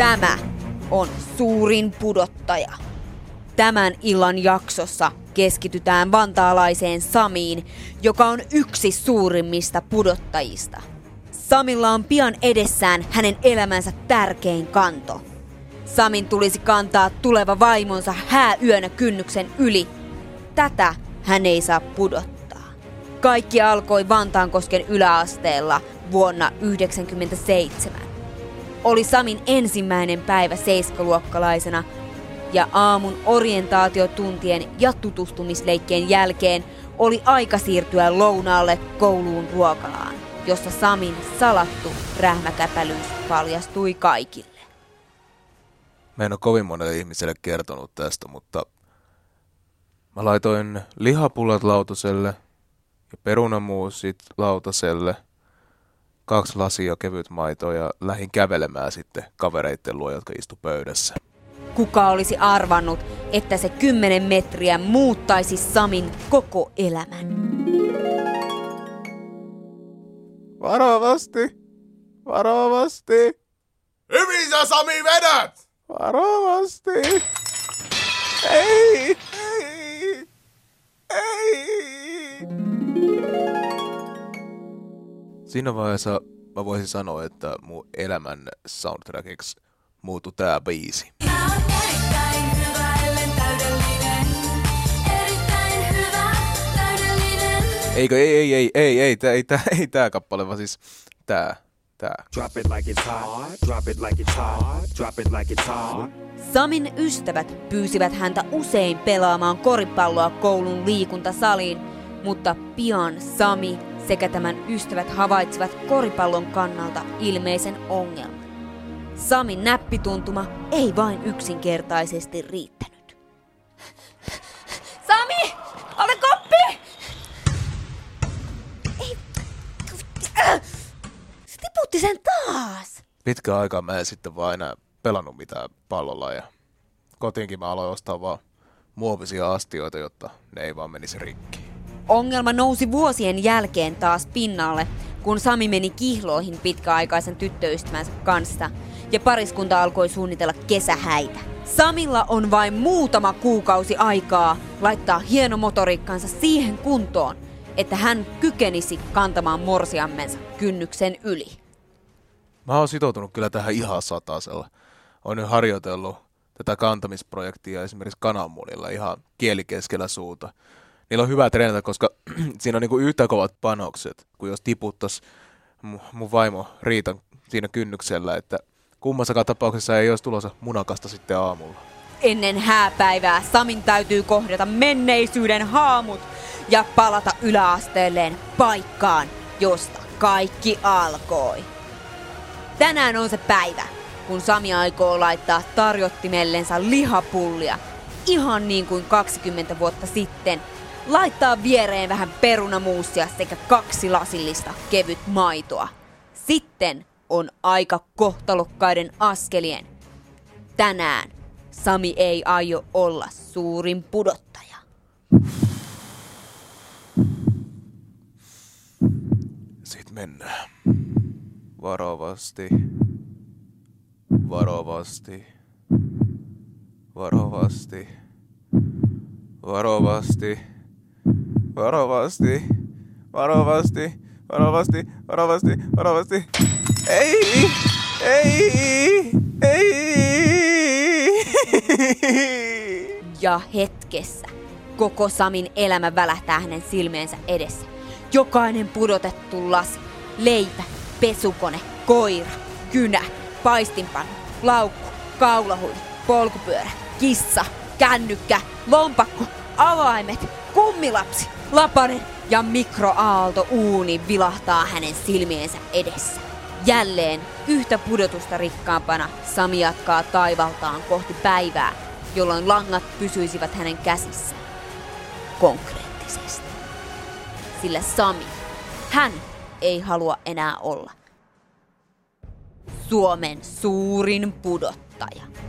Tämä on suurin pudottaja. Tämän illan jaksossa keskitytään vantaalaiseen Samiin, joka on yksi suurimmista pudottajista. Samilla on pian edessään hänen elämänsä tärkein kanto. Samin tulisi kantaa tuleva vaimonsa hääyönä kynnyksen yli. Tätä hän ei saa pudottaa. Kaikki alkoi Vantaankosken yläasteella vuonna 1997. Oli Samin ensimmäinen päivä seiskaluokkalaisena ja aamun orientaatiotuntien ja tutustumisleikkien jälkeen oli aika siirtyä lounaalle kouluun ruokalaan, jossa Samin salattu rähmäkäpälyys paljastui kaikille. Mä en ole kovin monelle ihmiselle kertonut tästä, mutta mä laitoin lihapullat lautaselle ja perunamuusit lautaselle, kaksi lasia kevyt maitoa ja lähin kävelemään sitten kavereitten luo, jotka istu pöydässä. Kuka olisi arvannut, että se kymmenen metriä muuttaisi Samin koko elämän? Varovasti! Varovasti! Hyvin sä Sami vedät! Varovasti! Ei! Siinä vaiheessa mä voisin sanoa, että mun elämän soundtrackiksi muuttui tää biisi. Mä oon erittäin hyvä, ellen täydellinen. Erittäin hyvä, täydellinen. Eikö, ei, ei, ei, ei, ei, tää, ei, tää, ei tää kappale, vaan siis tää, tää. Drop it like it's hot. Drop it like it's hot. Drop it like it's hot. Samin ystävät pyysivät häntä usein pelaamaan koripalloa koulun liikuntasaliin, mutta pian Sami sekä tämän ystävät havaitsivat koripallon kannalta ilmeisen ongelman. Samin näppituntuma ei vain yksinkertaisesti riittänyt. Sami! Ole koppi! Ei. Se tiputti sen taas! Pitkä aikaa mä en sitten vaan enää pelannut mitään pallolla ja kotiinkin mä aloin ostaa vaan muovisia astioita, jotta ne ei vaan menisi rikki. Ongelma nousi vuosien jälkeen taas pinnalle, kun Sami meni kihloihin pitkäaikaisen tyttöystävänsä kanssa ja pariskunta alkoi suunnitella kesähäitä. Samilla on vain muutama kuukausi aikaa laittaa hieno motoriikkansa siihen kuntoon, että hän kykenisi kantamaan morsiammensa kynnyksen yli. Mä oon sitoutunut kyllä tähän ihan satasella. Oon nyt harjoitellut tätä kantamisprojektia esimerkiksi kananmunilla ihan kieli keskellä suuta. Niillä on hyvä treenata, koska siinä on niinku yhtä kovat panokset, kuin jos tiputtas mu- mun vaimo Riitan siinä kynnyksellä, että kummassakaan tapauksessa ei olisi tulossa munakasta sitten aamulla. Ennen hääpäivää Samin täytyy kohdata menneisyyden haamut ja palata yläasteelleen paikkaan, josta kaikki alkoi. Tänään on se päivä, kun Sami aikoo laittaa tarjottimellensa lihapullia, ihan niin kuin 20 vuotta sitten. Laittaa viereen vähän perunamuusia sekä kaksi lasillista kevyt maitoa. Sitten on aika kohtalokkaiden askelien. Tänään Sami ei aio olla suurin pudottaja. Sitten mennään. Varovasti. Varovasti. Varovasti. Varovasti. Varovasti. Varovasti. Varovasti. Varovasti. Varovasti. Ei! Ei! Ei! Ja hetkessä koko Samin elämä välähtää hänen silmeensä edessä. Jokainen pudotettu lasi, leipä, pesukone, koira, kynä, paistinpannu, laukku, kaulahuili, polkupyörä, kissa, kännykkä, lompakko, avaimet, kummilapsi, lapanen ja mikroaalto uuni vilahtaa hänen silmiensä edessä. Jälleen yhtä pudotusta rikkaampana Sami jatkaa taivaltaan kohti päivää, jolloin langat pysyisivät hänen käsissään. Konkreettisesti. Sillä Sami, hän ei halua enää olla Suomen suurin pudottaja.